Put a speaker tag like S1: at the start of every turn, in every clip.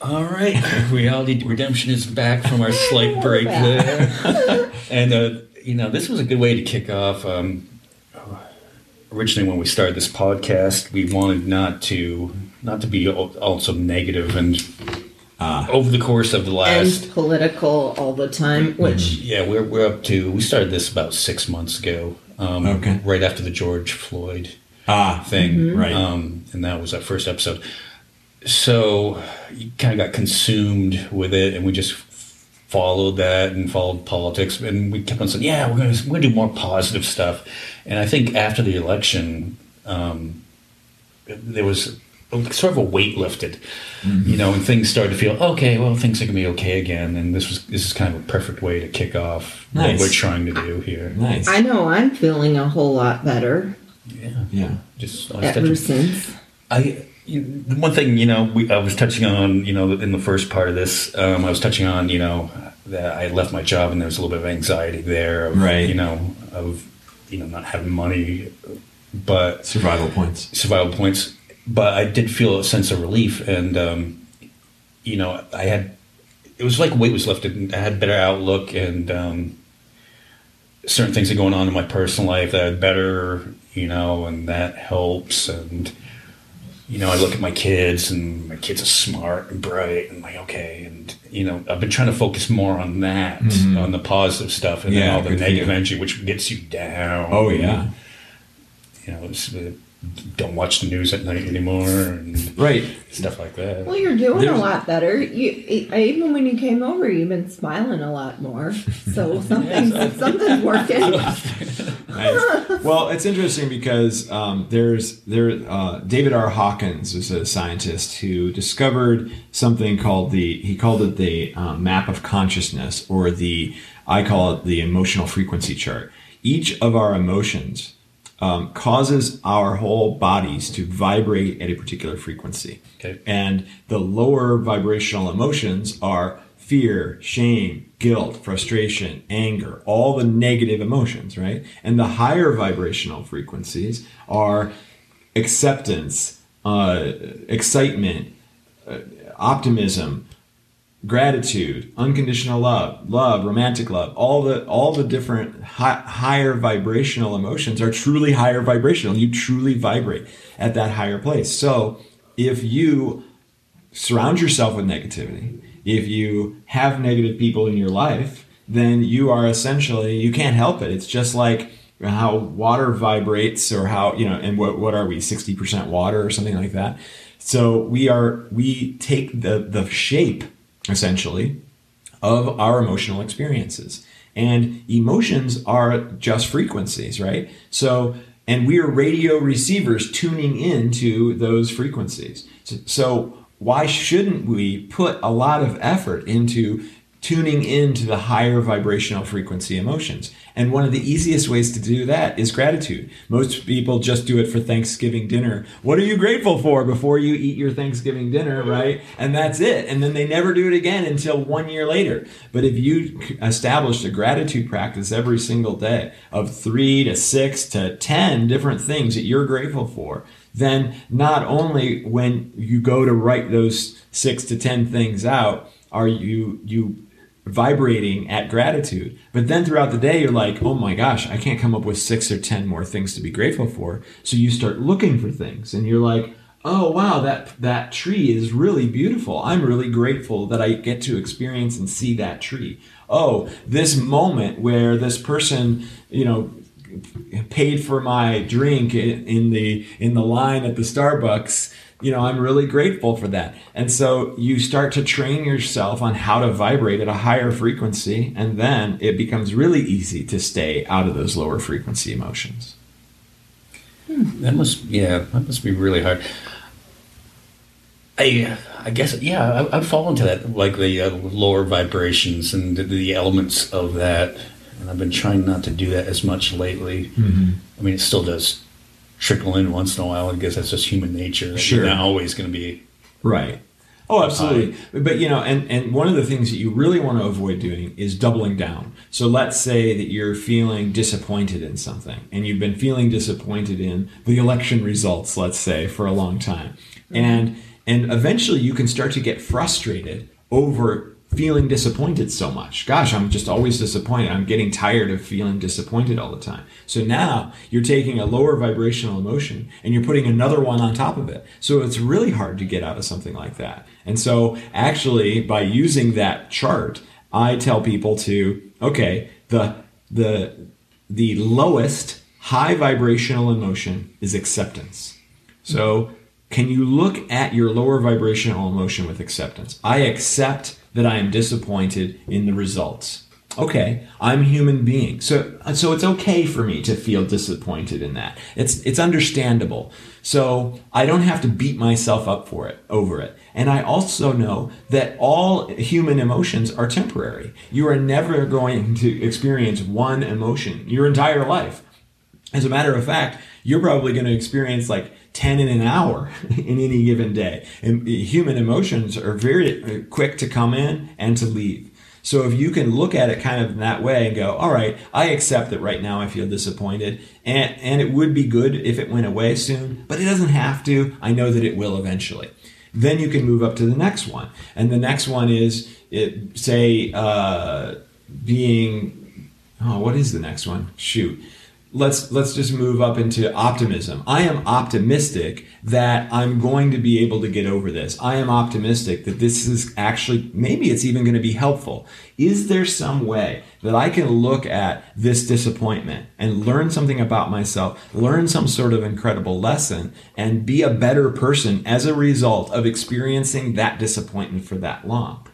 S1: All right, reality redemption is back from our slight break there, and uh, you know this was a good way to kick off. Um, originally, when we started this podcast, we wanted not to not to be also negative, and over the course of the last
S2: and political all the time, which
S1: yeah, we're we're up to we started this about six months ago. Um,
S3: Okay.
S1: right after the George Floyd
S3: Ah,
S1: thing,
S3: Right.
S1: Um, and that was our first episode. So you kind of got consumed with it, and we just followed that and followed politics, and we kept on saying, "Yeah, we're going to we're going to do more positive stuff." And I think after the election, um, there was sort of a weight lifted, you know, and things started to feel okay. Well, things are going to be okay again, and this was this is kind of a perfect way to kick off
S3: Nice.
S1: what we're trying to do here.
S3: nice.
S2: I know I'm feeling a whole lot better
S1: Yeah,
S3: yeah.
S1: just I was
S2: ever since.
S1: I you, the one thing you know we, I was touching on you know in the first part of this um, I was touching on you know that I left my job and there was a little bit of anxiety there of,
S3: Right.
S1: you know of you know not having money but
S3: Survival points.
S1: survival points but I did feel a sense of relief and um, you know I had it was like weight was lifted I had better outlook and um, certain things are going on in my personal life that are better you know and that helps and you know, I look at my kids and my kids are smart and bright and like, okay. And, you know, I've been trying to focus more on that, on the positive stuff and then
S3: Mm-hmm.
S1: All the negative energy, which gets you down.
S3: Oh yeah.
S1: You know, it's, don't watch the news at night anymore and
S3: Right.
S1: stuff like that.
S2: Well, you're doing
S3: There's-
S2: a lot better. You even when you came over, you've been smiling a lot more. So something's something's working.
S3: Nice. Well, it's interesting because um, there's there uh, David R. Hawkins was a scientist who discovered something called the he called it the uh, map of consciousness or the I call it the emotional frequency chart. Each of our emotions um, causes our whole bodies to vibrate at a particular frequency.
S1: Okay.
S3: And the lower vibrational emotions are fear, shame, guilt, frustration, anger, all the negative emotions, right? And the higher vibrational frequencies are acceptance, uh, excitement, uh, optimism, gratitude, unconditional love, love, romantic love, all the all the different hi- higher vibrational emotions are truly higher vibrational. You truly vibrate at that higher place. So, if you surround yourself with negativity, if you have negative people in your life, then you are essentially you can't help it. It's just like how water vibrates or how, you know, and what what are we 60% water or something like that. So we are we take the the shape essentially of our emotional experiences. And emotions are just frequencies, right? So, and we are radio receivers tuning into those frequencies. So, so why shouldn't we put a lot of effort into tuning into the higher vibrational frequency emotions? And one of the easiest ways to do that is gratitude. Most people just do it for Thanksgiving dinner. What are you grateful for before you eat your Thanksgiving dinner, right? And that's it. And then they never do it again until one year later. But if you establish a gratitude practice every single day of three to six to 10 different things that you're grateful for, then not only when you go to write those six to 10 things out, are you, you vibrating at gratitude. But then throughout the day, you're like, oh my gosh, I can't come up with six or 10 more things to be grateful for. So you start looking for things and you're like, oh wow, that, that tree is really beautiful. I'm really grateful that I get to experience and see that tree. Oh, this moment where this person, you know, paid for my drink in in the in the line at the Starbucks you know i'm really grateful for that and so you start to train yourself on how to vibrate at a higher frequency and then it becomes really easy to stay out of those lower frequency emotions
S1: That must, yeah, that must be really hard. I, I guess, yeah, I, I'd fall into that, like the uh, lower vibrations and the, the elements of that. And I've been trying not to do that as much lately.
S3: Mm-hmm.
S1: I mean, it still does trickle in once in a while. I guess that's just human nature.
S3: Sure.
S1: You're not always going to be.
S3: Right. Oh, absolutely. Um, but you know, and and one of the things that you really want to avoid doing is doubling down. So let's say that you're feeling disappointed in something, and you've been feeling disappointed in the election results, let's say, for a long time, mm-hmm. and And eventually you can start to get frustrated over feeling disappointed so much. Gosh, I'm just always disappointed. I'm getting tired of feeling disappointed all the time. So now you're taking a lower vibrational emotion and you're putting another one on top of it. So it's really hard to get out of something like that. And so actually by using that chart, I tell people to, okay, the the the lowest high vibrational emotion is acceptance. So can you look at your lower vibrational emotion with acceptance? I accept that I am disappointed in the results. Okay, I'm a human being. So so it's okay for me to feel disappointed in that. It's it's understandable. So I don't have to beat myself up for it over it. And I also know that all human emotions are temporary. You are never going to experience one emotion your entire life. As a matter of fact, you're probably going to experience like 10 in an hour in any given day. And human emotions are very quick to come in and to leave. So if you can look at it kind of in that way and go, all right, I accept that right now I feel disappointed and, and it would be good if it went away soon, but it doesn't have to. I know that it will eventually. Then you can move up to the next one. And the next one is, it, say, uh, being, oh, what is the next one? Shoot let's let's just move up into optimism. I am optimistic that I'm going to be able to get over this. I am optimistic that this is actually maybe it's even going to be helpful. Is there some way that I can look at this disappointment and learn something about myself, learn some sort of incredible lesson and be a better person as a result of experiencing that disappointment for that long?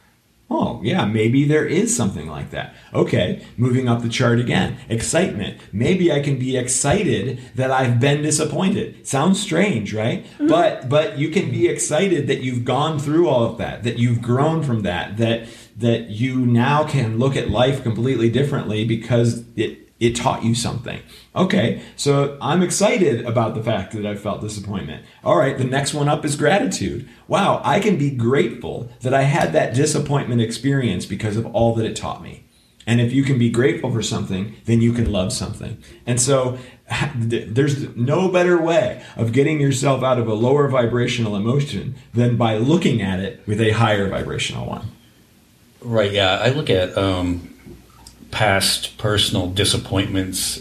S3: Oh, yeah, maybe there is something like that. Okay, moving up the chart again. Excitement. Maybe I can be excited that I've been disappointed. Sounds strange, right? Mm-hmm. But but you can be excited that you've gone through all of that, that you've grown from that, that that you now can look at life completely differently because it it taught you something. Okay, so I'm excited about the fact that I felt disappointment. All right, the next one up is gratitude. Wow, I can be grateful that I had that disappointment experience because of all that it taught me. And if you can be grateful for something, then you can love something. And so there's no better way of getting yourself out of a lower vibrational emotion than by looking at it with a higher vibrational one.
S1: Right, yeah. I look at um, past personal disappointments.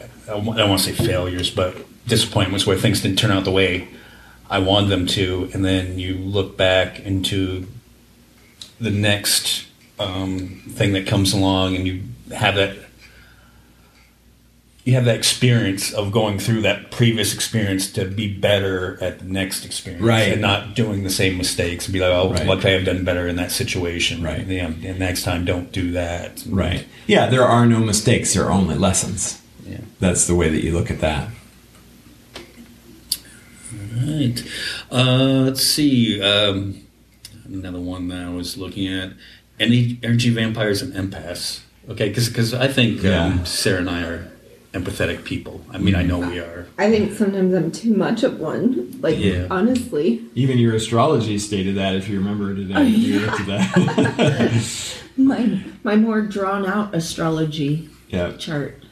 S1: I don't want to say failures, but disappointments where things didn't turn out the way I wanted them to, and then you look back into the next um, thing that comes along, and you have that you have that experience of going through that previous experience to be better at the next experience,
S3: right?
S1: And not doing the same mistakes and be like, oh, right. what could I have done better in that situation,
S3: right?
S1: Yeah, and next time, don't do that,
S3: right? Yeah, there are no mistakes; there are only lessons.
S1: Yeah,
S3: that's the way that you look at that.
S1: All right. Uh, let's see. Um, another one that I was looking at: any energy vampires and empaths. Okay, because I think yeah. um, Sarah and I are empathetic people. I mean, I know we are.
S2: I think sometimes I'm too much of one. Like, yeah. honestly.
S3: Even your astrology stated that, if you remember today. Oh, yeah.
S2: that. my, my more drawn out astrology
S3: yeah.
S2: chart.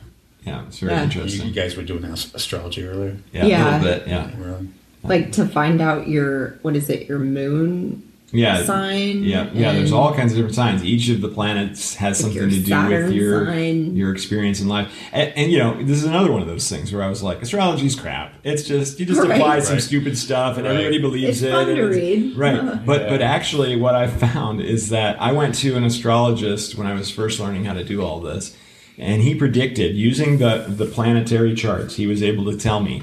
S3: Yeah, it's very yeah. interesting.
S1: You, you, guys were doing astrology earlier?
S3: Yeah, yeah. a little bit, yeah.
S2: Like to find out your, what is it, your moon
S3: yeah,
S2: sign.
S3: Yeah, yeah. There's all kinds of different signs. Each of the planets has something to do Saturn with your sign. your experience in life. And, and, you know, this is another one of those things where I was like, astrology's crap. It's just you just right. apply some right. stupid stuff and right. everybody believes
S2: it's
S3: it.
S2: Fun to read.
S3: Right. But yeah. but actually, what I found is that I went to an astrologist when I was first learning how to do all this, and he predicted using the the planetary charts. He was able to tell me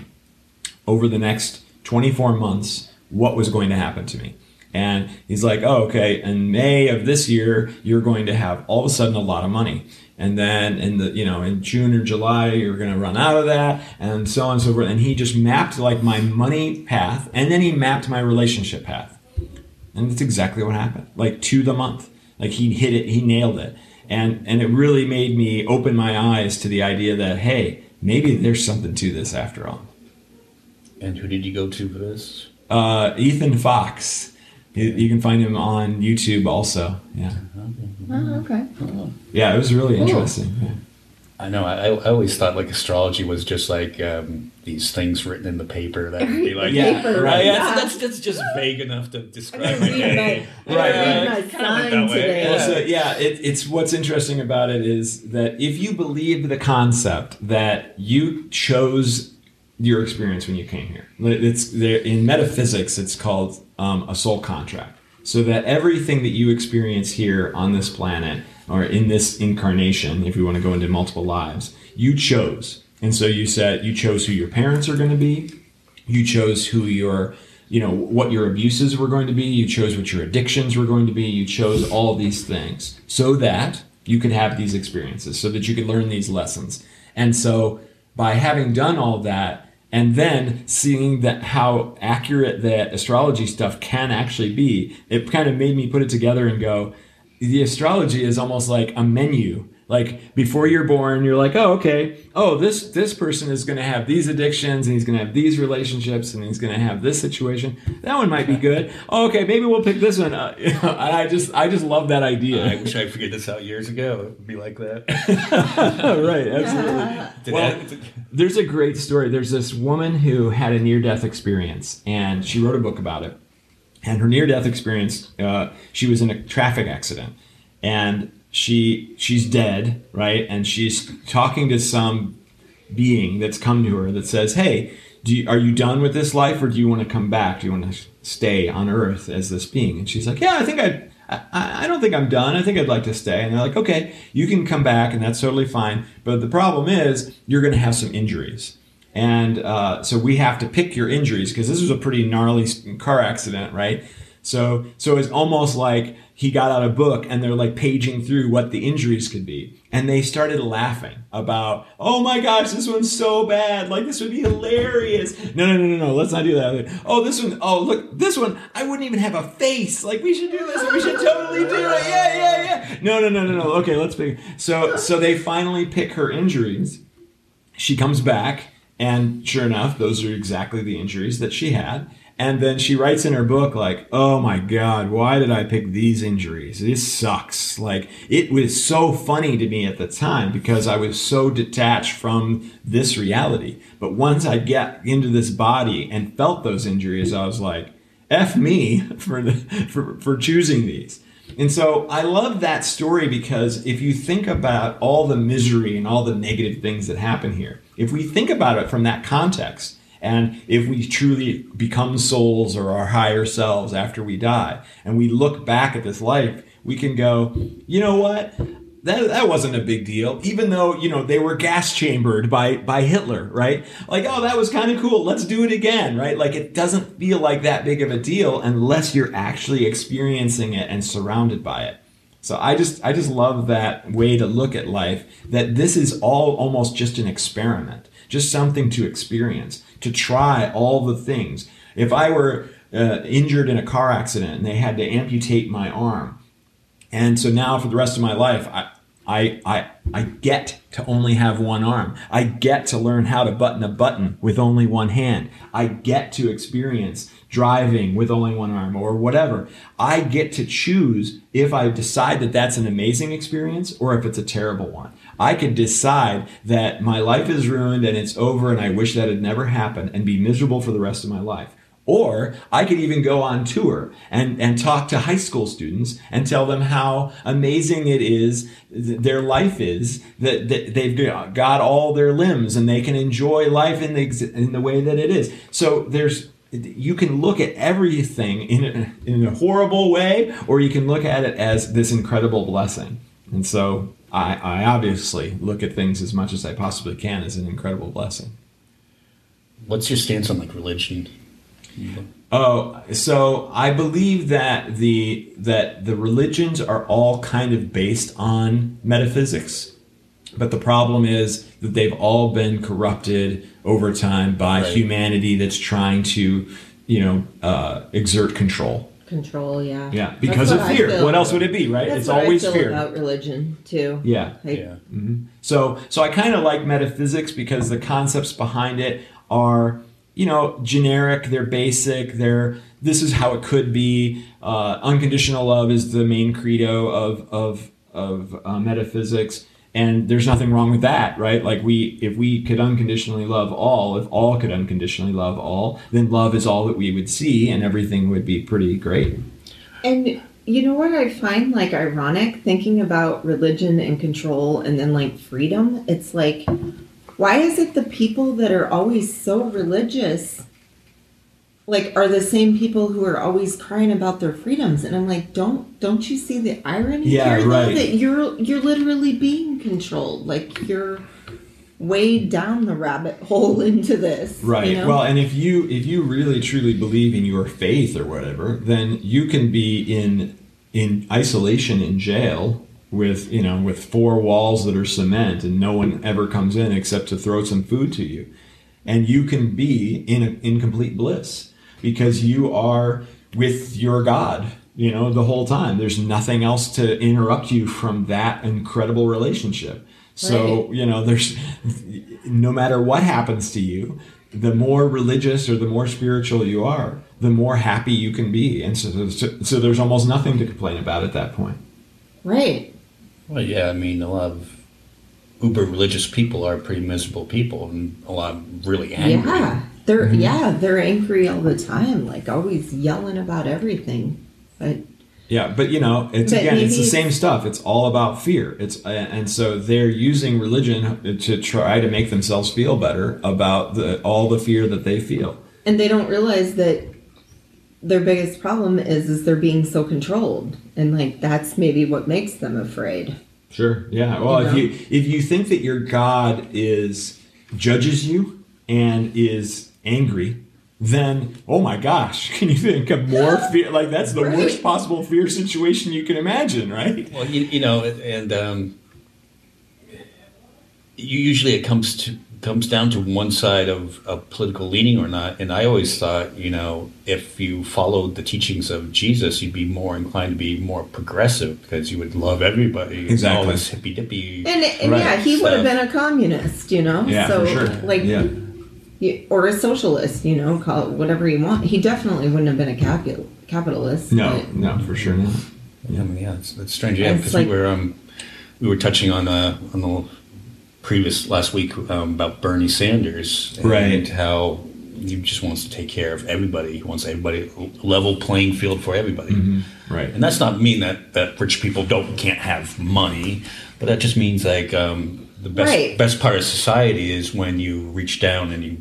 S3: over the next 24 months what was going to happen to me. And he's like, oh, okay, in May of this year, you're going to have all of a sudden a lot of money. And then in the, you know, in June or July, you're going to run out of that and so on and so forth. And he just mapped like my money path and then he mapped my relationship path. And that's exactly what happened. Like to the month. Like he hit it, he nailed it. And, and it really made me open my eyes to the idea that, hey, maybe there's something to this after all.
S1: And who did you go to for this?
S3: Uh, Ethan Fox. You, you, can find him on YouTube also. Yeah.
S2: Oh, okay.
S3: Yeah, it was really cool. interesting. Yeah.
S1: I know. I, I always thought like astrology was just like um, these things written in the paper that would be like,
S3: Yeah,
S2: Paper,
S3: right.
S1: yeah,
S2: yeah.
S1: that's, that's just vague enough to describe
S2: gonna
S1: my day.
S2: my,
S3: Right, right.
S2: read my
S1: Kind of went
S2: sign today.
S1: yeah.
S3: Yeah, it, it's what's interesting about it is that if you believe the concept that you chose your experience when you came here, it's in metaphysics. It's called um, a soul contract. So that everything that you experience here on this planet or in this incarnation, if we want to go into multiple lives, you chose. And so you said you chose who your parents are going to be. You chose who your you know what your abuses were going to be you chose what your addictions were going to be you chose all these things so that you could have these experiences so that you could learn these lessons and so by having done all that and then seeing that how accurate that astrology stuff can actually be it kind of made me put it together and go the astrology is almost like a menu like before you're born you're like oh okay. Oh this this person is going to have these addictions and he's going to have these relationships and he's going to have this situation. That one might be good. Oh, okay maybe we'll pick this one. Uh, and i just i just love that idea.
S1: I wish I figured this out years ago. It would be like that.
S3: right absolutely. Well, there's a great story. There's this woman who had a near-death experience and she wrote a book about it. And her near-death experience uh, she was in a traffic accident. And she she's dead right and she's talking to some being that's come to her that says hey you, are you done with this life or do you want to come back do you want to stay on earth as this being and she's like yeah i think i'd I, I don't think I'm done. I think I'd like to stay. And they're like, okay, you can come back, and that's totally fine. But the problem is, you're going to have some injuries. And uh, so we have to pick your injuries because this was a pretty gnarly car accident, right? So, so it's almost like he got out a book and they're like paging through what the injuries could be. And they started laughing about, oh my gosh, this one's so bad. Like, this would be hilarious. No, no, no, no, no. Let's not do that. Oh, this one, oh, look, this one, I wouldn't even have a face. Like, we should do this. We should totally do it. Yeah, yeah, yeah. No, no, no, no, no. Okay, let's pick. So, so they finally pick her injuries. She comes back, and sure enough, those are exactly the injuries that she had. And then she writes in her book, like, oh my God, why did I pick these injuries? This sucks. Like, it was so funny to me at the time because I was so detached from this reality. But once I get into this body and felt those injuries, I was like, F me for, the, for, for choosing these. And so I love that story because if you think about all the misery and all the negative things that happen here, if we think about it from that context, and if we truly become souls or our higher selves after we die, and we look back at this life, we can go, you know what? That, that wasn't a big deal, even though, you know, they were gas chambered by, by Hitler, right? Like, oh, that was kind of cool. Let's do it again, right? Like, it doesn't feel like that big of a deal unless you're actually experiencing it and surrounded by it. So I just I just love that way to look at life that this is all almost just an experiment, just something to experience, to try all the things. If I were uh, injured in a car accident and they had to amputate my arm, and so now for the rest of my life I I, I, I get to only have one arm. I get to learn how to button a button with only one hand. I get to experience driving with only one arm or whatever. I get to choose if I decide that that's an amazing experience or if it's a terrible one. I could decide that my life is ruined and it's over and I wish that had never happened and be miserable for the rest of my life. Or I could even go on tour and, and talk to high school students and tell them how amazing it is, th- their life is, that, that they've got all their limbs and they can enjoy life in the, in the way that it is. So there's, you can look at everything in a, in a horrible way, or you can look at it as this incredible blessing. And so I, I obviously look at things as much as I possibly can as an incredible blessing.
S1: What's your stance on like religion?
S3: Oh, so I believe that the that the religions are all kind of based on metaphysics. But the problem is that they've all been corrupted over time by
S1: Right.
S3: humanity that's trying to, you know, uh, exert control.
S2: Control, yeah.
S3: Yeah,
S2: That's
S3: because
S2: what
S3: of
S2: I
S3: fear.
S2: feel.
S3: What else would it be, right?
S2: That's
S3: it's
S2: what
S3: always
S2: I feel
S3: fear.
S2: about religion too.
S3: Yeah.
S2: Like,
S1: Yeah.
S3: So so I kind of like metaphysics because the concepts behind it are you know generic. They're basic. They're this is how it could be. Uh, unconditional love is the main credo of of of uh, metaphysics, and there's nothing wrong with that right? Like we if we could unconditionally love all if all could unconditionally love all then love is all that we would see and everything would be pretty great.
S2: And you know what I find like ironic? Thinking about religion and control and then like freedom? It's like, why is it the people that are always so religious like are the same people who are always crying about their freedoms and i'm like don't don't you see the irony
S3: Yeah,
S2: here though,
S3: right.
S2: that you're you're literally being controlled like you're way down the rabbit hole into this
S3: Right.
S2: you know?
S3: Well, and if you if you really truly believe in your faith or whatever, then you can be in in isolation in jail with you know with four walls that are cement and no one ever comes in except to throw some food to you, and you can be in in complete bliss because you are with your God. You know the whole time. There's nothing else to interrupt you from that incredible relationship. So
S2: Right.
S3: you know there's no matter what happens to you the more religious or the more spiritual you are the more happy you can be and so, so, so there's almost nothing to complain about at that point
S2: right
S1: Well, yeah, I mean, a lot of uber religious people are pretty miserable people, and a lot of really angry.
S2: yeah they're
S3: Mm-hmm.
S2: yeah they're angry all the time like always yelling about everything but
S3: yeah but you know it's again it's the same stuff it's all about fear it's and so they're using religion to try to make themselves feel better about the all the fear that they feel
S2: and they don't realize that their biggest problem is is they're being so controlled and like that's maybe what makes them afraid
S3: Sure. Yeah. Well,
S2: You
S3: if you if you think that your God is judges you and is angry, then oh my gosh, can you think of more fear? Like that's the
S2: Right.
S3: worst possible fear situation you can imagine, right?
S1: Well, you, you know, and um, you, usually it comes to comes down to one side of, of political leaning or not. And I always thought, you know, if you followed the teachings of Jesus, you'd be more inclined to be more progressive because you would love everybody. and
S3: Exactly.
S1: All this hippy dippy.
S2: and, and
S3: Right.
S2: yeah he would have been a communist you know
S3: Yeah,
S2: so
S3: for sure.
S2: like
S3: yeah.
S2: You- or a socialist you know call it whatever you want he definitely wouldn't have been a capital capitalist
S3: No, no, for sure not.
S1: Yeah, I mean, yeah, it's, it's strange. Yeah, because
S2: like-
S1: we were um, we were touching on uh, on the previous last week um, about Bernie Sanders and
S3: Right.
S1: how he just wants to take care of everybody. He wants everybody level playing field for everybody.
S3: Right.
S1: And that's not mean that, that rich people don't can't have money, but that just means like um, the best
S2: Right.
S1: best part of society is when you reach down and you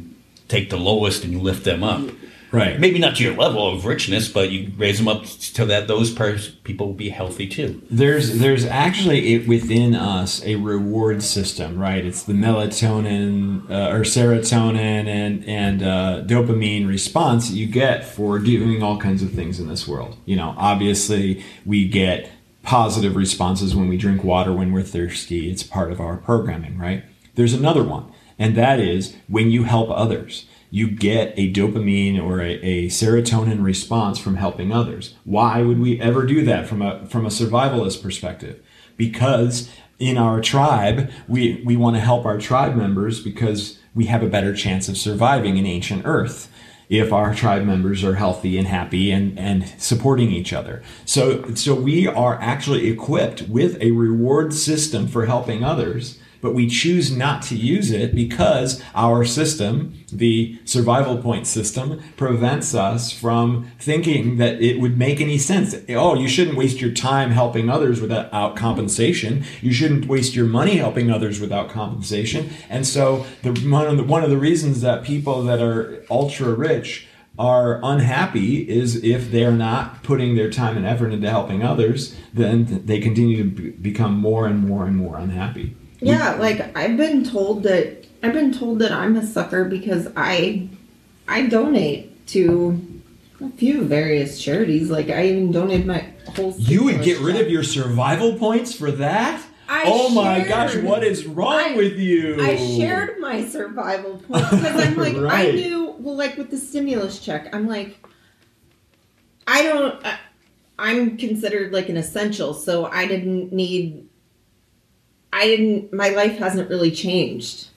S1: take the lowest and you lift them up.
S3: Right.
S1: Maybe not to your level of richness, but you raise them up so that those pers- people will be healthy too.
S3: There's there's actually it, within us a reward system, right? It's the melatonin uh, or serotonin and and uh, dopamine response that you get for doing all kinds of things in this world. You know, obviously we get positive responses when we drink water when we're thirsty. It's part of our programming, right? There's another one, and that is when you help others you get a dopamine or a, a serotonin response from helping others. Why would we ever do that from a from a survivalist perspective? Because in our tribe, we, we want to help our tribe members because we have a better chance of surviving in ancient Earth if our tribe members are healthy and happy and, and supporting each other. So so we are actually equipped with a reward system for helping others but we choose not to use it because our system, the survival point system, prevents us from thinking that it would make any sense. Oh, you shouldn't waste your time helping others without compensation. You shouldn't waste your money helping others without compensation. And so, the one of the, one of the reasons that people that are ultra rich are unhappy is if they're not putting their time and effort into helping others, then they continue to be- become more and more and more unhappy.
S2: Yeah, like I've been told that I've been told that I'm a sucker because I I donate to a few various charities. Like I even donated my whole.
S3: You would get rid of your survival points for that?
S2: I
S3: oh my gosh, what is wrong
S2: I-
S3: with you?
S2: I shared my survival points because I'm like I knew well like with the stimulus check I'm like I don't I, I'm considered like an essential so I didn't need I didn't my life hasn't really changed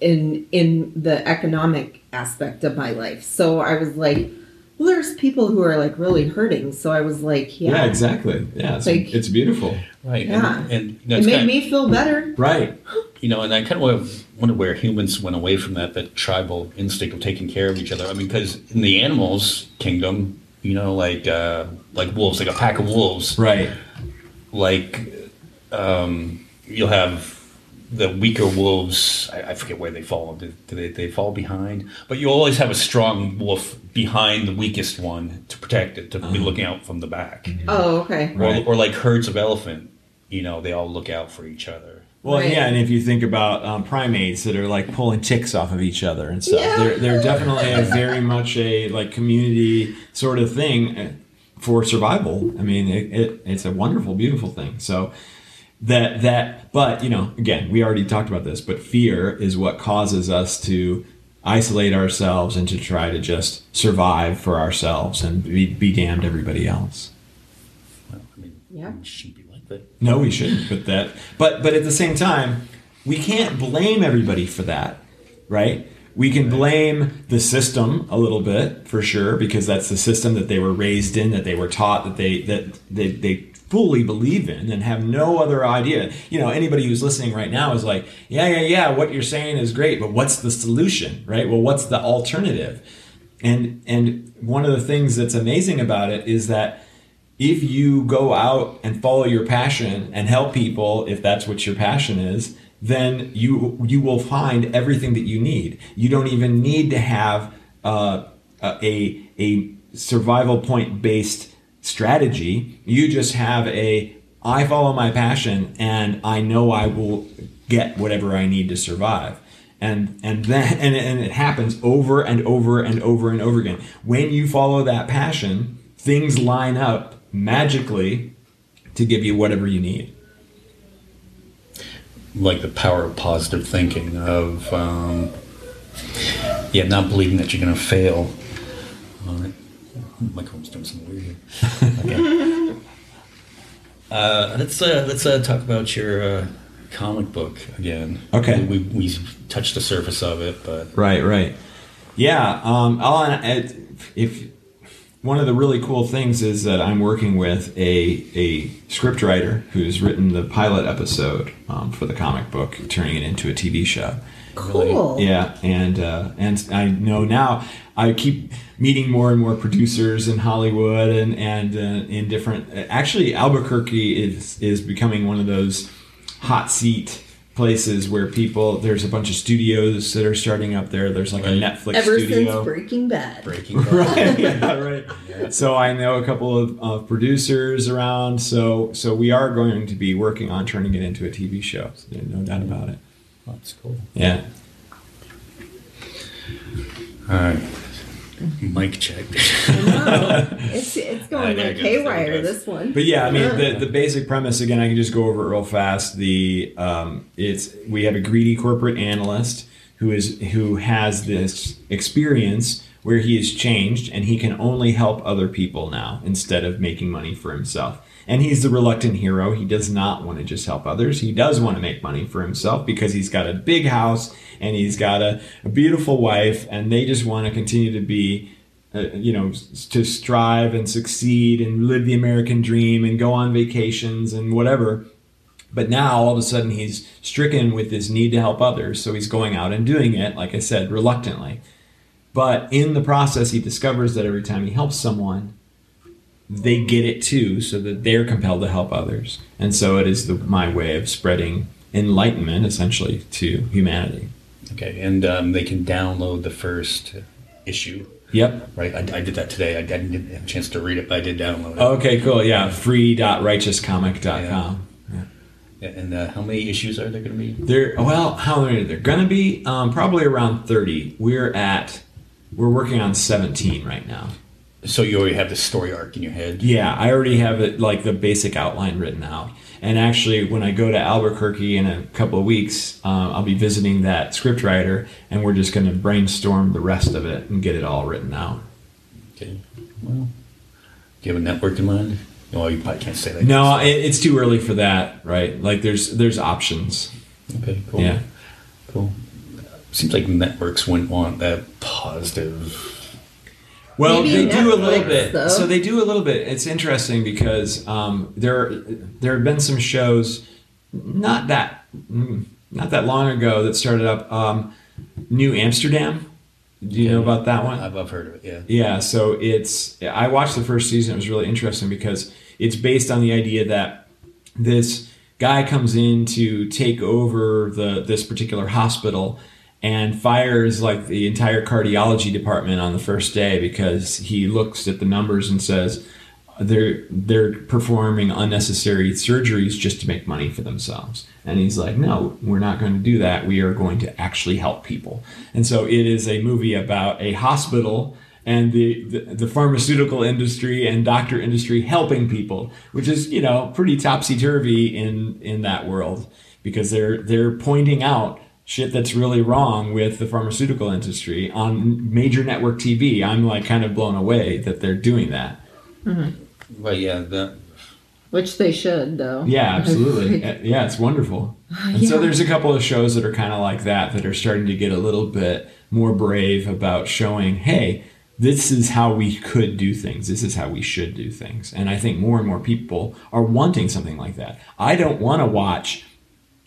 S2: in in the economic aspect of my life so I was like Well, there's people who are like really hurting, so I was like, yeah,
S3: Yeah, exactly. Yeah, it's,
S2: Like-
S3: it's beautiful.
S1: Right.
S2: Yeah.
S1: And, and you know,
S2: it made
S1: kinda-
S2: me feel better.
S3: Right.
S1: you know, and I kind of wonder where humans went away from that, that tribal instinct of taking care of each other. I mean, because in the animals kingdom, you know, like uh, like wolves, like a pack of wolves,
S3: Right.
S1: like um, you'll have the weaker wolves. I, I forget where they fall. Do, do they, they fall behind? But you always have a strong wolf behind the weakest one to protect it, to be looking out from the back.
S2: Oh, okay.
S3: Right.
S1: Or, or like herds of elephant, you know, they all look out for each other.
S3: Well,
S2: Right.
S3: yeah, and if you think about um, primates that are like pulling ticks off of each other and stuff,
S2: Yeah.
S3: they're they're definitely a very much a like community sort of thing uh, for survival. I mean, it, it, it's a wonderful, beautiful thing. So that that, but you know, again, we already talked about this, but fear is what causes us to isolate ourselves and to try to just survive for ourselves and be, be damned everybody else.
S1: Well, I mean,
S2: Yeah.
S1: it shouldn't be like that.
S3: No, we shouldn't. But that, but but at the same time, we can't blame everybody for that, right? We can blame the system a little bit for sure because that's the system that they were raised in, that they were taught, that they that they they fully believe in and have no other idea. You know, anybody who's listening right now is like, yeah, yeah, yeah, what you're saying is great, but what's the solution, right? Well, what's the alternative? And and one of the things that's amazing about it is that if you go out and follow your passion and help people if that's what your passion is then you you will find everything that you need you don't even need to have uh, a a survival point based strategy. You just have a i follow my passion and i know i will get whatever i need to survive. And and then and, and it happens over and over and over and over again. When you follow that passion things line up magically to give you whatever you need.
S1: Like the power of positive thinking of um, yeah not believing that you're going to fail phone's doing some weird here okay. uh, let's uh, let's uh, talk about your uh, comic book again
S3: Okay.
S1: we, we, we touched the surface of it but
S3: right right yeah um I'll, uh, if one of the really cool things is that I'm working with a a scriptwriter who's written the pilot episode um, for the comic book, turning it into a TV show.
S2: Cool.
S3: Yeah, and uh, and I know now I keep meeting more and more producers in Hollywood and and uh, in different. Actually, Albuquerque is is becoming one of those hot seat places where people. There's a bunch of studios that are starting up there. There's like
S1: Right.
S3: a Netflix
S2: Ever
S3: studio.
S2: since Breaking Bad.
S1: breaking Bad.
S3: right yeah right so i know a couple of, of producers around so so we are going to be working on turning it into a tv show so no doubt about it
S1: that's cool.
S3: Yeah.
S1: All right mic check.
S2: No, it's it's going
S1: know,
S2: like
S1: good
S2: haywire.
S1: thing.
S2: This one.
S3: but yeah i mean the, the basic premise again i can just go over it real fast. The um, it's we have a greedy corporate analyst who is who has this experience where he is changed and he can only help other people now instead of making money for himself and he's the reluctant hero he does not want to just help others he does want to make money for himself because he's got a big house and he's got a, a beautiful wife and they just want to continue to be uh, you know, to strive and succeed and live the American dream and go on vacations and whatever. But now all of a sudden he's stricken with this need to help others, so he's going out and doing it, like I said, reluctantly. But in the process, he discovers that every time he helps someone, they get it too, so that they're compelled to help others. And so it is the, my way of spreading enlightenment, essentially, to humanity.
S1: okay and um, they can download the first issue
S3: Yep.
S1: right I, I did that today I, didn't have a chance to read it but I did download it
S3: Okay, cool. Yeah, free.righteouscomic.com. Yeah.
S1: Yeah, And uh, how many issues are there going to be?
S3: They're well, how many are there going to be? Um, probably around thirty. We're at we're working on seventeen right now.
S1: So you already have the story arc in your head.
S3: Yeah, I already have it like the basic outline written out. And actually, when I go to Albuquerque in a couple of weeks, um, I'll be visiting that scriptwriter, and we're just going to brainstorm the rest of it and get it all written out.
S1: Okay. Well, do you have a network in mind? Well, you probably can't say that.
S3: No, it, it's too early for that, right? Like there's there's options.
S1: Okay. Cool.
S3: Yeah.
S1: Cool. Seems like networks wouldn't want that positive.
S3: Well,
S2: Maybe
S3: they do a little bit.
S2: though.
S3: So they do a little bit. It's interesting because um, there there have been some shows not that mm, not that long ago that started up. Um, New Amsterdam. Do you know about that one?
S1: I've, I've heard of it. Yeah.
S3: Yeah, so it's I watched the first season. It was really interesting because it's based on the idea that this guy comes in to take over the this particular hospital and fires like the entire cardiology department on the first day because he looks at the numbers and says they're they're performing unnecessary surgeries just to make money for themselves. And he's like, "No, we're not going to do that. We are going to actually help people." And so it is a movie about a hospital and the, the, the pharmaceutical industry and doctor industry helping people, which is you know pretty topsy turvy in in that world because they're they're pointing out shit that's really wrong with the pharmaceutical industry on major network TV. I'm like kind of blown away that they're doing that.
S1: But yeah, the,
S2: Which they should, though.
S3: Yeah, absolutely. Uh, yeah, it's wonderful. And so there's a couple of shows that are kind of like that that are starting to get a little bit more brave about showing, hey, this is how we could do things. This is how we should do things. And I think more and more people are wanting something like that. I don't want to watch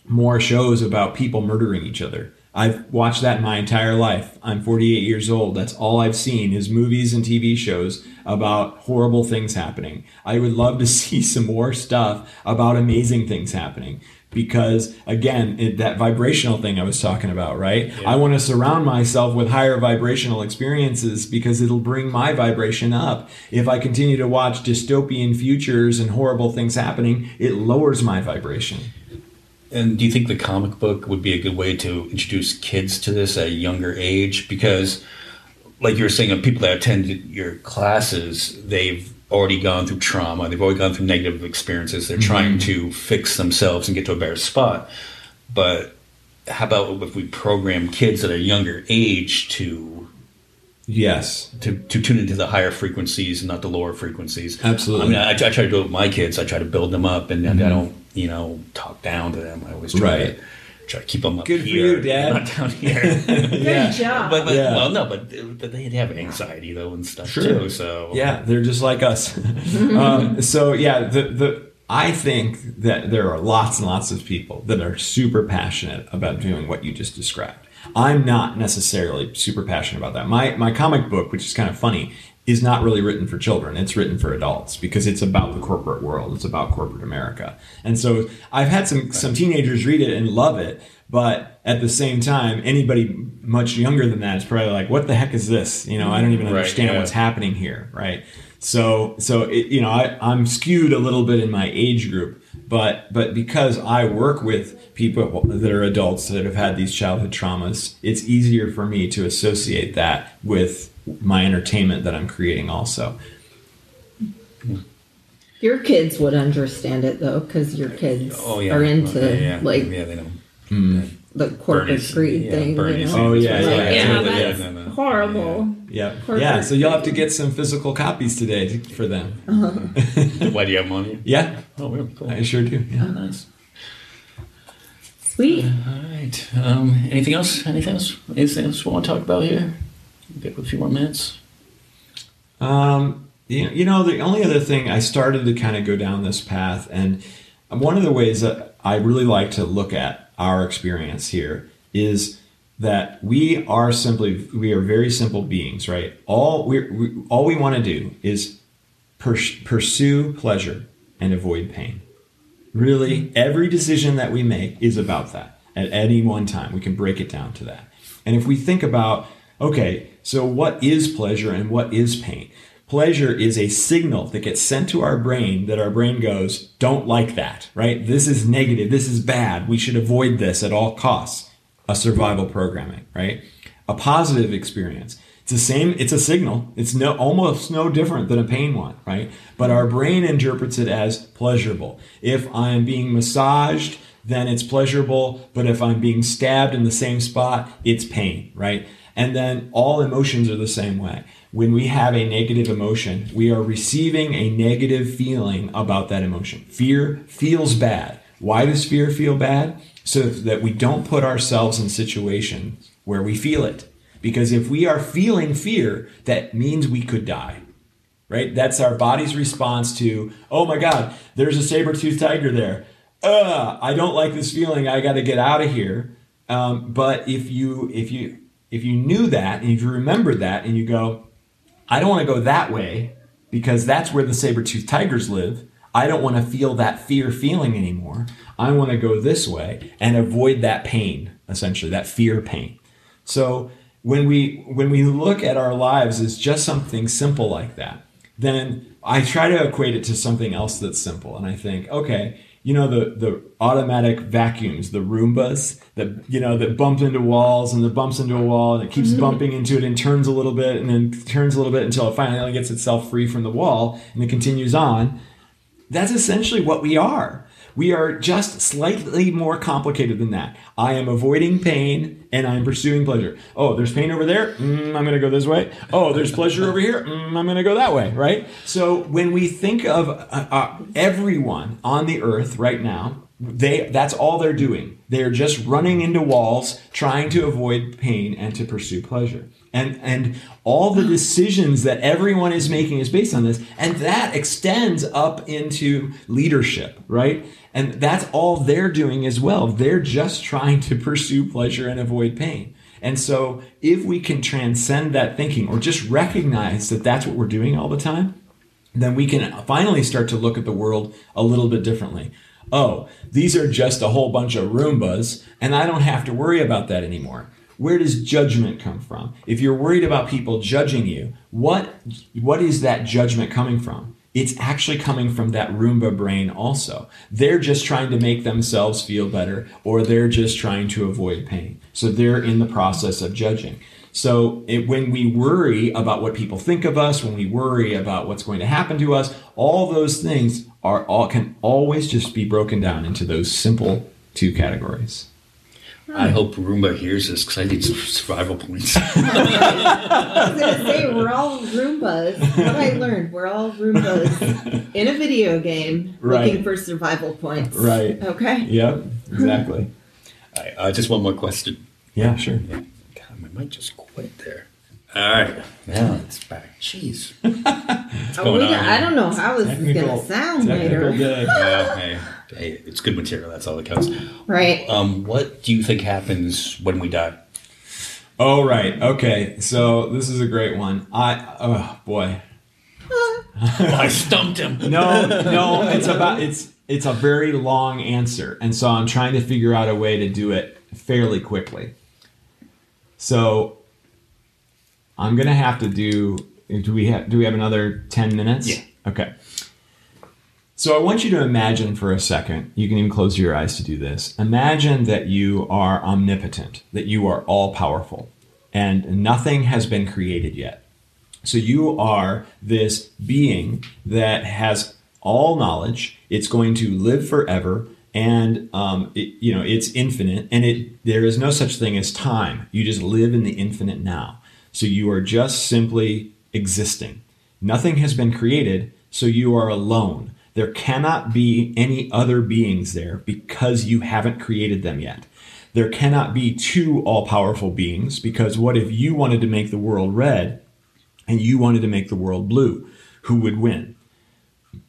S3: more shows about people murdering each other. I've watched that my entire life. I'm 48 years old. That's all I've seen is movies and TV shows about horrible things happening. I would love to see some more stuff about amazing things happening because again, it, that vibrational thing I was talking about, right? I want to surround myself with higher vibrational experiences because it'll bring my vibration up. If I continue to watch dystopian futures and horrible things happening, it lowers my vibration.
S1: And do you think the comic book would be a good way to introduce kids to this at a younger age? Because, like you were saying, of people that attend your classes, they've already gone through trauma, they've already gone through negative experiences, they're mm-hmm. trying to fix themselves and get to a better spot. But how about if we program kids at a younger age to
S3: Yes.
S1: to, to tune into the higher frequencies and not the lower frequencies.
S3: Absolutely.
S1: I mean, I, I try to do it with my kids. I try to build them up, and I mm-hmm. don't, you know, talk down to them. I always try
S3: Right.
S1: to try to keep them up
S3: Good for
S1: here,
S3: you, Dad.
S1: not down here.
S2: Good job.
S1: but, but
S3: Yeah.
S1: well, no, but, but they have anxiety though and stuff
S3: Sure.
S1: too. So
S3: Yeah, they're just like us. um, so yeah, the the I think that there are lots and lots of people that are super passionate about doing what you just described. I'm not necessarily super passionate about that. My my comic book, which is kind of funny, is not really written for children. It's written for adults because it's about the corporate world. It's about corporate America. And so I've had some some teenagers read it and love it, but at the same time, anybody much younger than that is probably like, "What the heck is this?" You know, I don't even
S1: Right,
S3: understand
S1: yeah.
S3: what's happening here, right? So, so it, you know, I, I'm skewed a little bit in my age group, but but because I work with people that are adults that have had these childhood traumas, it's easier for me to associate that with my entertainment that I'm creating. Also,
S2: Your kids would understand it though, because your kids
S1: oh yeah,
S2: are into oh,
S1: Okay, yeah.
S2: like
S1: yeah, they know. Hmm.
S2: the corporate
S1: Bernie's-
S2: greed
S1: yeah,
S2: thing.
S1: Bernie's
S2: you know?
S3: Oh, yeah,
S1: Like,
S3: yeah,
S2: Like, yeah,
S3: totally,
S2: that's
S1: no, no.
S2: horrible.
S3: yeah,
S2: Corporate
S3: yeah. So you'll have to get some physical copies today to- for them.
S1: Why do you have money?
S3: Yeah,
S1: Oh, really cool.
S3: I sure do.
S1: Oh,
S3: Yeah.
S1: nice.
S2: Sweet.
S1: All right. Um, anything else? Anything else? Anything else we want to talk about here? Get a few more minutes.
S3: Um, you, you know, the only other thing I started to kind of go down this path, and one of the ways that I really like to look at our experience here is that we are simply we are very simple beings, right? All we we all we want to do is pers- pursue pleasure and avoid pain. Really, every decision that we make is about that at any one time. We can break it down to that. And if we think about, okay, so what is pleasure and what is pain? Pleasure is a signal that gets sent to our brain that our brain goes, don't like that, right? This is negative. This is bad. We should avoid this at all costs. A survival programming, right? A positive experience. It's the same, it's a signal. It's no almost no different than a pain one, right? But our brain interprets it as pleasurable. If I'm being massaged, then it's pleasurable, but if I'm being stabbed in the same spot, it's pain, right? And then all emotions are the same way. When we have a negative emotion, we are receiving a negative feeling about that emotion. Fear feels bad. Why does fear feel bad? So that we don't put ourselves in situations where we feel it. Because if we are feeling fear, that means we could die. Right? That's our body's response to, oh my God, there's a saber toothed tiger there. Uh, I don't like this feeling. I got to get out of here. Um, but if you if you if you knew that and if you remembered that and you go, I don't want to go that way because that's where the saber toothed tigers live. I don't want to feel that fear feeling anymore. I want to go this way and avoid that pain, essentially, that fear pain. So when we when we look at our lives as just something simple like that, then I try to equate it to something else that's simple. And I think, okay, you know the the automatic vacuums, the Roombas that you know that bump into walls and that bumps into a wall and it keeps mm-hmm. bumping into it and turns a little bit and then turns a little bit until it finally gets itself free from the wall and it continues on. That's essentially what we are. We are just slightly more complicated than that. I am avoiding pain and I'm pursuing pleasure. Oh, there's pain over there. Mm, I'm going to go this way. Oh, there's pleasure over here. Mm, I'm going to go that way, right? So when we think of uh, uh, everyone on the earth right now, they that's all they're doing. They're just running into walls trying to avoid pain and to pursue pleasure and and all the decisions that everyone is making is based on this. And that extends up into leadership right? And that's all they're doing as well. They're just trying to pursue pleasure and avoid pain. And so if we can transcend that thinking or just recognize that that's what we're doing all the time then we can finally start to look at the world a little bit differently. Oh these are just a whole bunch of roombas and i don't have to worry about that anymore where does judgment come from? If you're worried about people judging you, what what is that judgment coming from? It's actually coming from that Roomba brain also. They're just trying to make themselves feel better or they're just trying to avoid pain. So they're in the process of judging. So it, when we worry about what people think of us, when we worry about what's going to happen to us, all those things are all can always just be broken down into those simple two categories.
S1: I hope Roomba hears this because I need some survival points. I
S2: was going to say, we're all Roombas. What I learned, we're all Roombas in a video game right. looking for survival points.
S3: Right.
S2: Okay.
S3: Yep, exactly.
S1: I, uh, just one more question.
S3: Yeah, sure.
S1: Yeah. God, I might just quit there. All right. Now it's back. Jeez. oh,
S2: we, I don't know how this is going to sound later.
S1: well, hey hey, it's good material. That's all that counts.
S2: Right.
S1: Um, what do you think happens when we die?
S3: Oh, right. Okay. So this is a great one. I, oh boy.
S1: I stumped him.
S3: no, no. It's about it's it's a very long answer, and so I'm trying to figure out a way to do it fairly quickly. So I'm gonna have to do. Do we have? Do we have another ten minutes?
S1: Yeah.
S3: Okay. So I want you to imagine for a second, you can even close your eyes to do this. Imagine that you are omnipotent, that you are all powerful, and nothing has been created yet. So you are this being that has all knowledge. It's going to live forever, and um, it, you know it's infinite, and it there is no such thing as time. You just live in the infinite now. So you are just simply existing. Nothing has been created, so you are alone. There cannot be any other beings there because you haven't created them yet. There cannot be two all powerful beings because what if you wanted to make the world red and you wanted to make the world blue? Who would win?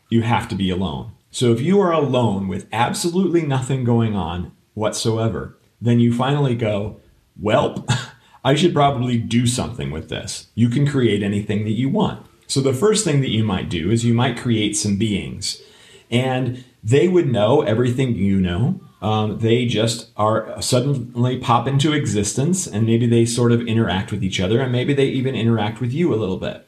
S3: You have to be alone. So if you are alone with absolutely nothing going on whatsoever, then you finally go, well, I should probably do something with this. You can create anything that you want. So the first thing that you might do is you might create some beings, and they would know everything you know. Um, they just are suddenly pop into existence, and maybe they sort of interact with each other, and maybe they even interact with you a little bit.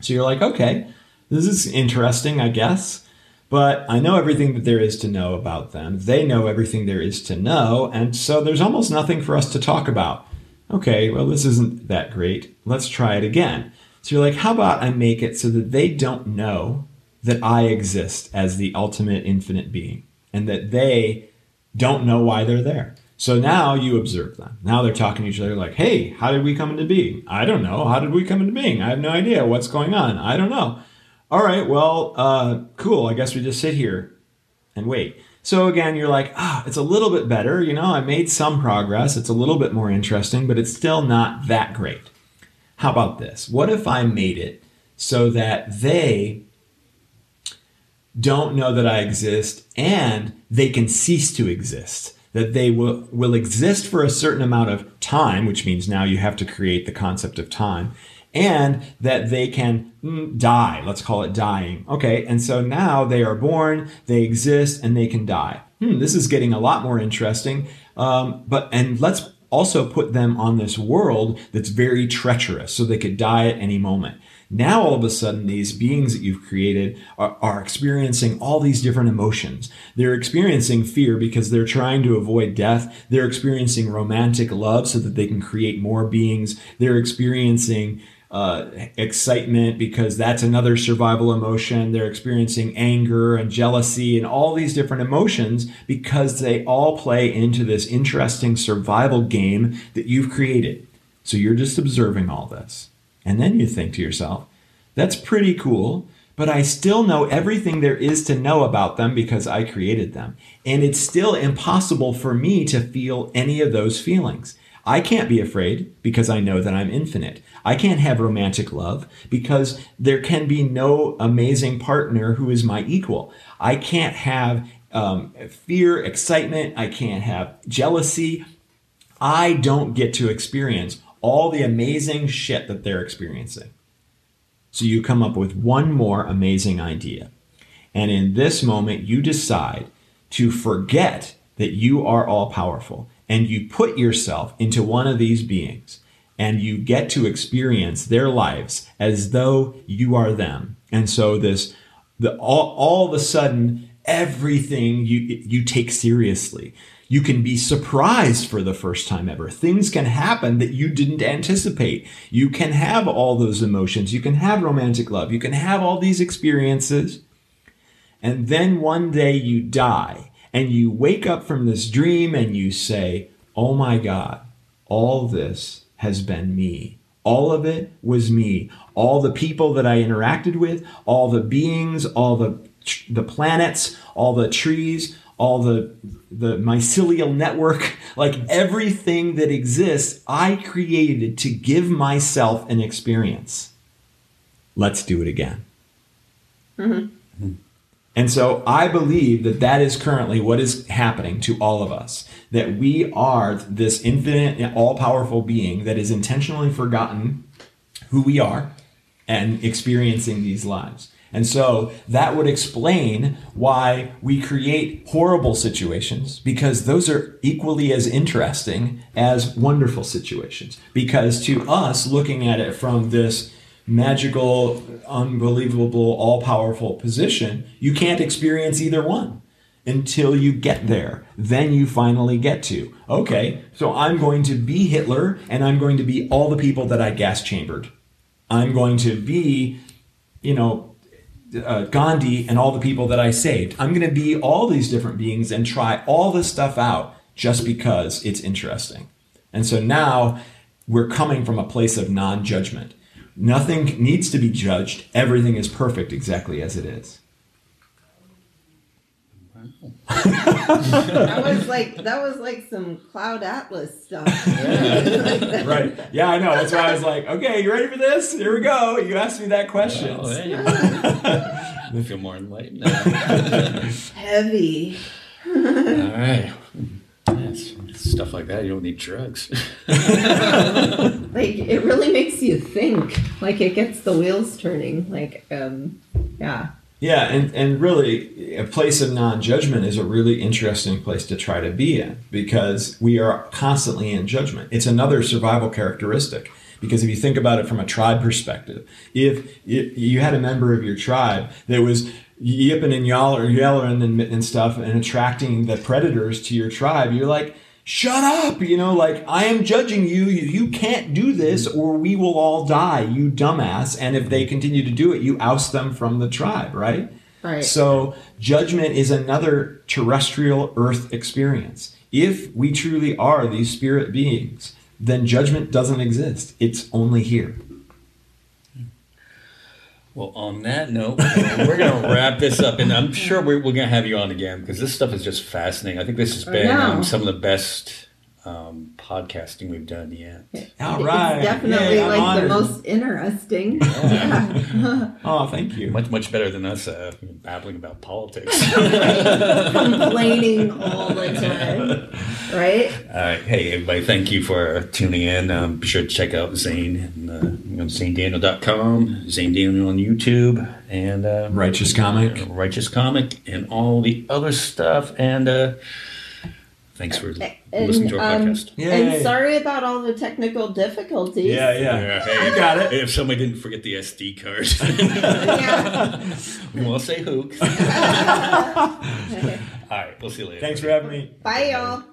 S3: So you're like, okay, this is interesting, I guess. But I know everything that there is to know about them. They know everything there is to know. And so there's almost nothing for us to talk about. Okay, well, this isn't that great. Let's try it again. So you're like, how about I make it so that they don't know that I exist as the ultimate infinite being and that they don't know why they're there. So now you observe them. Now they're talking to each other like, hey, how did we come into being? I don't know. How did we come into being? I have no idea. What's going on? I don't know. All right, well, uh, cool. I guess we just sit here and wait. So again, you're like, ah, it's a little bit better. You know, I made some progress. It's a little bit more interesting, but it's still not that great. How about this? What if I made it so that they don't know that I exist and they can cease to exist? That they will, will exist for a certain amount of time, which means now you have to create the concept of time, and that they can mm, die. Let's call it dying. Okay, and so now they are born, they exist, and they can die. Hmm, this is getting a lot more interesting. Um, but and let's also put them on this world that's very treacherous so they could die at any moment. Now, all of a sudden, these beings that you've created are, are, experiencing all these different emotions. They're experiencing fear because they're trying to avoid death. They're experiencing romantic love so that they can create more beings. They're experiencing uh, excitement because that's another survival emotion. They're experiencing anger and jealousy and all these different emotions because they all play into this interesting survival game that you've created. So you're just observing all this. And then you think to yourself, that's pretty cool, but I still know everything there is to know about them because I created them. And it's still impossible for me to feel any of those feelings. I can't be afraid because I know that I'm infinite. I can't have romantic love because there can be no amazing partner who is my equal. I can't have um, fear, excitement. I can't have jealousy. I don't get to experience all the amazing shit that they're experiencing. So you come up with one more amazing idea. And in this moment, you decide to forget that you are all powerful and you put yourself into one of these beings and you get to experience their lives as though you are them. And so this the all, all of a sudden everything you you take seriously. You can be surprised for the first time ever. Things can happen that you didn't anticipate. You can have all those emotions. You can have romantic love. You can have all these experiences. And then one day you die and you wake up from this dream and you say, Oh my God, all this has been me. All of it was me. All the people that I interacted with, all the beings, all the the planets, all the trees, all the the mycelial network, like everything that exists, I created to give myself an experience. Let's do it again. Mm-hmm. And so I believe that that is currently what is happening to all of us. That we are this infinite, all powerful being that is intentionally forgotten who we are and experiencing these lives. And so that would explain why we create horrible situations because those are equally as interesting as wonderful situations. Because to us, looking at it from this magical, unbelievable, all powerful position, you can't experience either one until you get there. Then you finally get to, okay, so I'm going to be Hitler and I'm going to be all the people that I gas chambered. I'm going to be, you know, uh, Gandhi and all the people that I saved. I'm going to be all these different beings and try all this stuff out just because it's interesting. And so now we're coming from a place of non judgment. Nothing needs to be judged. Everything is perfect exactly as it is.
S2: that was like that was like some cloud atlas stuff.
S3: Yeah. right. Yeah, I know. That's why I was like, okay, you ready for this? Here we go. You asked me that question. Oh, hey.
S1: I feel more enlightened now.
S2: Heavy.
S1: All right. Yes, stuff like that. You don't need drugs.
S2: like it really makes you think. Like it gets the wheels turning. Like um, yeah.
S3: Yeah, and, and really, a place of non judgment is a really interesting place to try to be in because we are constantly in judgment. It's another survival characteristic. Because if you think about it from a tribe perspective, if you had a member of your tribe that was yipping and yellering and, and stuff and attracting the predators to your tribe, you're like, shut up you know like i am judging you. You can't do this mm-hmm. or we will all die you dumbass. And if they continue to do it you oust them from the tribe right?
S2: Right.
S3: So judgment is another terrestrial earth experience. If we truly are these spirit beings then judgment doesn't exist. It's only here
S1: Well, on that note, we're going to wrap this up, and I'm sure we're, we're going to have you on again because this stuff is just fascinating. I think this has been um, some of the best um, podcasting we've done yet.
S3: All right.
S2: It's definitely
S3: Yay, I'm
S2: like the most interesting. Yeah.
S3: Oh, thank you.
S1: Much, much better than us uh, babbling about politics.
S2: Complaining all the time. Right?
S1: All right. Hey, everybody, thank you for tuning in. Um, be sure to check out Xane and, uh, on XaneDaniel.com, Xane Daniel on YouTube, and uh,
S3: Righteous comic.
S1: Righteous Comic, and all the other stuff. And uh, thanks for
S2: And,
S1: listening to our
S2: um,
S1: podcast.
S3: Yay.
S2: And sorry about all the technical difficulties.
S3: Yeah, yeah.
S1: Yeah, hey,
S3: You got it.
S1: If somebody didn't forget the SD card,
S2: Yeah.
S1: we won't say who. all right, we'll see you later.
S3: Thanks for having me.
S2: Bye, y'all.